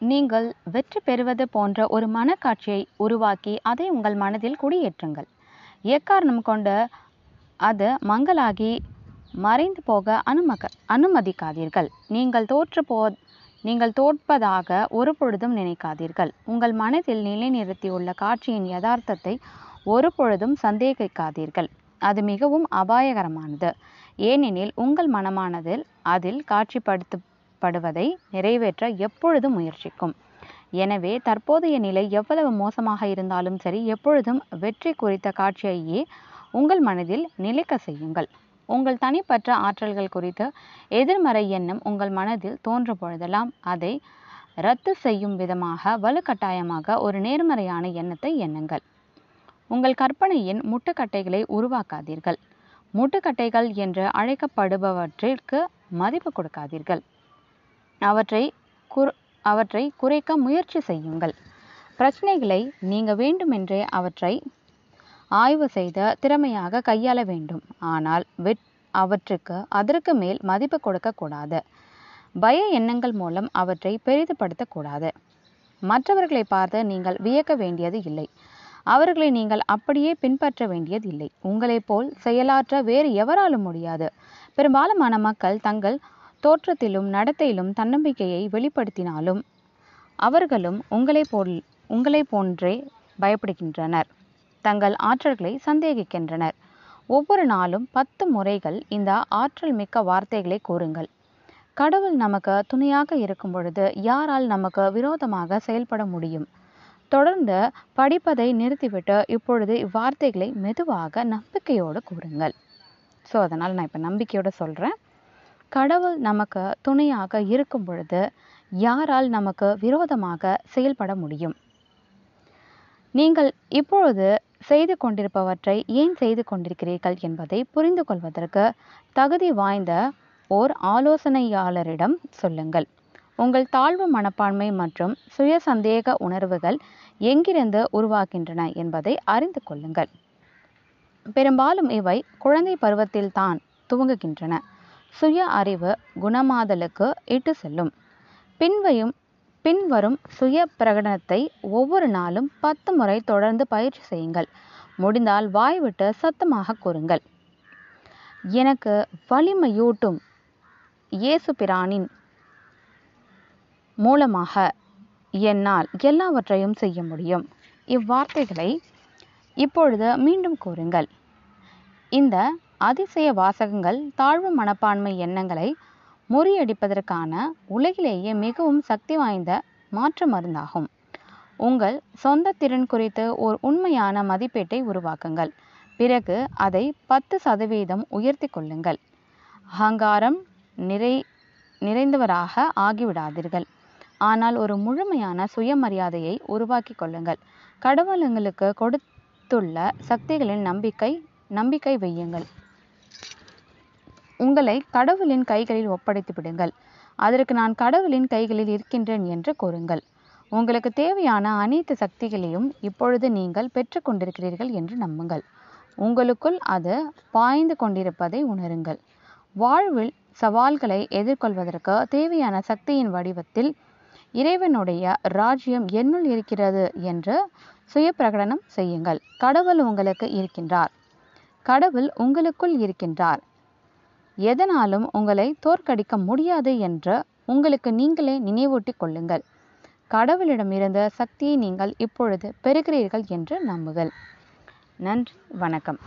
நீங்கள் வெற்றி பெறுவது போன்ற ஒரு மனக்காட்சியை உருவாக்கி அதை உங்கள் மனதில் குடியேற்றுங்கள். எக்காரணம் கொண்டு அது மங்களாகி மறைந்து போக அனுமக அனுமதிக்காதீர்கள். நீங்கள் தோற்று போ நீங்கள் தோற்பதாக ஒரு பொழுதும் நினைக்காதீர்கள். உங்கள் மனதில் நிலைநிறுத்தியுள்ள காட்சியின் யதார்த்தத்தை ஒரு பொழுதும் சந்தேகிக்காதீர்கள். அது மிகவும் அபாயகரமானது. ஏனெனில் உங்கள் மனமானதில் அதில் காட்சிப்படுத்து படுவதை நிறைவேற்ற எப்பொழுதும் முயற்சிக்கும். எனவே தற்போதைய நிலை எவ்வளவு மோசமாக இருந்தாலும் சரி எப்பொழுதும் வெற்றி குறித்த காட்சியையே உங்கள் மனதில் நிலைக்க செய்யுங்கள். உங்கள் தனிப்பட்ட ஆற்றல்கள் குறித்து எதிர்மறை எண்ணம் உங்கள் மனதில் தோன்ற பொழுதெல்லாம் அதை ரத்து செய்யும் விதமாக வலுக்கட்டாயமாக ஒரு நேர்மறையான எண்ணத்தை எண்ணுங்கள். உங்கள் கற்பனையின் முட்டுக்கட்டைகளை உருவாக்காதீர்கள். முட்டுக்கட்டைகள் என்று அழைக்கப்படுபவற்றிற்கு மதிப்பு கொடுக்காதீர்கள். அவற்றை குர் அவற்றை குறைக்க முயற்சி செய்யுங்கள். பிரச்சனைகளை நீங்க வேண்டுமென்றே அவற்றை ஆய்வு செய்த திறமையாக கையாள வேண்டும். ஆனால் வெட் அவற்றுக்கு அதற்கு மேல் மதிப்பு கொடுக்கக்கூடாது பய எண்ணங்கள் மூலம் அவற்றை பெரிதுபடுத்தக்கூடாது மற்றவர்களை பார்த்து நீங்கள் வியக்க வேண்டியது இல்லை. அவர்களை நீங்கள் அப்படியே பின்பற்ற வேண்டியது இல்லை. உங்களைப் போல் செயலாற்ற வேறு எவராலும் முடியாது. பெரும்பாலுமான மக்கள் தங்கள் தோற்றத்திலும் நடத்தையிலும் தன்னம்பிக்கையை வெளிப்படுத்தினாலும் அவர்களும் உங்களை போல் உங்களை போன்றே பயப்படுகின்றனர். தங்கள் ஆற்றல்களை சந்தேகிக்கின்றனர். ஒவ்வொரு நாளும் பத்து முறைகள் இந்த ஆற்றல் மிக்க வார்த்தைகளை கூறுங்கள். கடவுள் நமக்கு துணையாக இருக்கும் பொழுது யாரால் நமக்கு விரோதமாக செயல்பட முடியும்? தொடர்ந்து படிப்பதை நிறுத்திவிட்டு இப்பொழுது இவ்வார்த்தைகளை மெதுவாக நம்பிக்கையோடு கூறுங்கள். ஸோ அதனால் நான் இப்போ நம்பிக்கையோடு சொல்கிறேன் கடவுள் நமக்கு துணையாக இருக்கும் பொழுது யாரால் நமக்கு விரோதமாக செயல்பட முடியும்? நீங்கள் இப்பொழுது செய்து கொண்டிருப்பவற்றை ஏன் செய்து கொண்டிருக்கிறீர்கள் என்பதை புரிந்து கொள்வதற்கு தகுதி வாய்ந்த ஓர் ஆலோசனையாளரிடம் சொல்லுங்கள். உங்கள் தாழ்வு மனப்பான்மை மற்றும் சுய சந்தேக உணர்வுகள் எங்கிருந்து உருவாகின்றன என்பதை அறிந்து கொள்ளுங்கள். பெரும்பாலும் இவை குழந்தை பருவத்தில்தான் துவங்குகின்றன. சுய அறிவு குணமாதலுக்கு இட்டு செல்லும். பின்வையும் பின்வரும் சுய பிரகடனத்தை ஒவ்வொரு நாளும் பத்து முறை தொடர்ந்து பயிற்சி செய்யுங்கள். முடிந்தால் வாய்விட்டு சத்தமாக கூறுங்கள். எனக்கு வலிமையூட்டும் இயேசு பிரானின் மூலமாக என்னால் எல்லாவற்றையும் செய்ய முடியும். இவ்வார்த்தைகளை இப்பொழுது மீண்டும் கூறுங்கள். இந்த அதிசய வாசகங்கள் தாழ்வு மனப்பான்மை எண்ணங்களை முறியடிப்பதற்கான உலகிலேயே மிகவும் சக்தி வாய்ந்த மாற்று மருந்தாகும். உங்கள் சொந்த திறன் குறித்து ஓர் உண்மையான மதிப்பீட்டை உருவாக்குங்கள். பிறகு அதை பத்து சதவீதம் உயர்த்தி கொள்ளுங்கள். அகங்காரம் நிறை நிறைந்தவராக ஆகிவிடாதீர்கள். ஆனால் ஒரு முழுமையான சுயமரியாதையை உருவாக்கி கொள்ளுங்கள். கடவுளுங்களுக்கு கொடுத்துள்ள சக்திகளின் நம்பிக்கை நம்பிக்கை வையுங்கள். உங்களை கடவுளின் கைகளில் ஒப்படைத்து விடுங்கள். அதற்கு நான் கடவுளின் கைகளில் இருக்கின்றேன் என்று கூறுங்கள். உங்களுக்கு தேவையான அனைத்து சக்திகளையும் இப்பொழுது நீங்கள் பெற்றுக்கொண்டிருக்கிறீர்கள் என்று நம்புங்கள். உங்களுக்குள் அது பாய்ந்து கொண்டிருப்பதை உணருங்கள். வாழ்வில் சவால்களை எதிர்கொள்வதற்கு தேவையான சக்தியின் வடிவத்தில் இறைவனுடைய ராஜ்யம் என்னுள் இருக்கிறது என்று சுய பிரகடனம் செய்யுங்கள். கடவுள் உங்களுக்கு இருக்கின்றார். கடவுள் உங்களுக்குள் இருக்கின்றார். எதனாலும் உங்களை தோற்கடிக்க முடியாது என்று உங்களுக்கு நீங்களே நினைவூட்டிக் கொள்ளுங்கள். கடவுளிடமிருந்த சக்தியை நீங்கள் இப்பொழுது பெறுகிறீர்கள் என்று நம்புங்கள். நன்றி வணக்கம்.